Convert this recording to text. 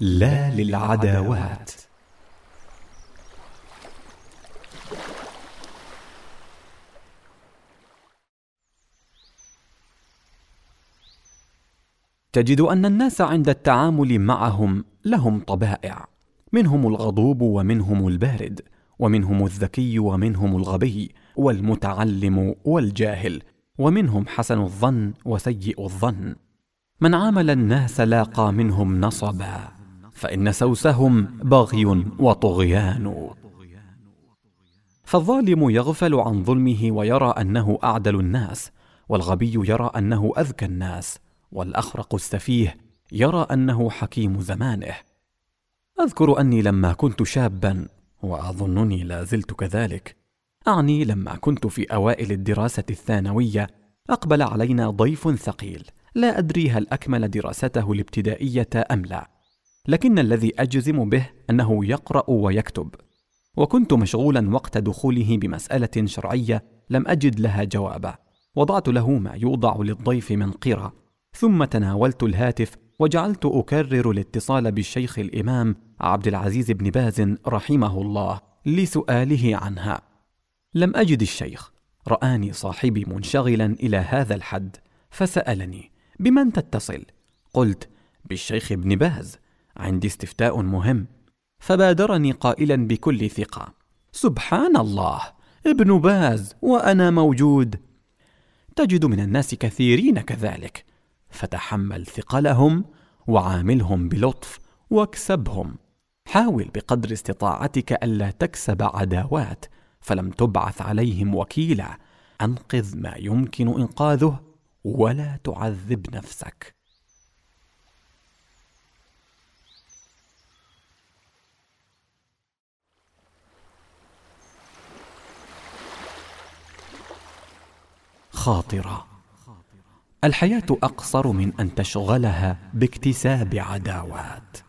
لا للعداوات. تجد أن الناس عند التعامل معهم لهم طبائع. منهم الغضوب ومنهم البارد ومنهم الذكي ومنهم الغبي والمتعلم والجاهل ومنهم حسن الظن وسيء الظن. من عامل الناس لاقى منهم نصبا. فإن سوسهم بغي وطغيان. فالظالم يغفل عن ظلمه ويرى أنه أعدل الناس والغبي يرى أنه أذكى الناس والأخرق السفيه يرى أنه حكيم زمانه. أذكر أني لما كنت شابا وأظنني لا زلت كذلك أعني لما كنت في أوائل الدراسة الثانوية أقبل علينا ضيف ثقيل لا أدري هل أكمل دراسته الابتدائية أم لا. لكن الذي أجزم به أنه يقرأ ويكتب. وكنت مشغولا وقت دخوله بمسألة شرعية لم أجد لها جوابا. وضعت له ما يوضع للضيف من قرى ثم تناولت الهاتف وجعلت أكرر الاتصال بالشيخ الإمام عبد العزيز بن باز رحمه الله لسؤاله عنها. لم أجد الشيخ. رآني صاحبي منشغلا إلى هذا الحد فسألني بمن تتصل؟ قلت بالشيخ ابن باز. عندي استفتاء مهم. فبادرني قائلا بكل ثقة. سبحان الله ابن باز وأنا موجود. تجد من الناس كثيرين كذلك. فتحمل ثقلهم وعاملهم بلطف واكسبهم. حاول بقدر استطاعتك ألا تكسب عداوات فلم تبعث عليهم وكيلا. أنقذ ما يمكن إنقاذه ولا تعذب نفسك. خاطرة. الحياة أقصر من أن تشغلها باكتساب عداوات.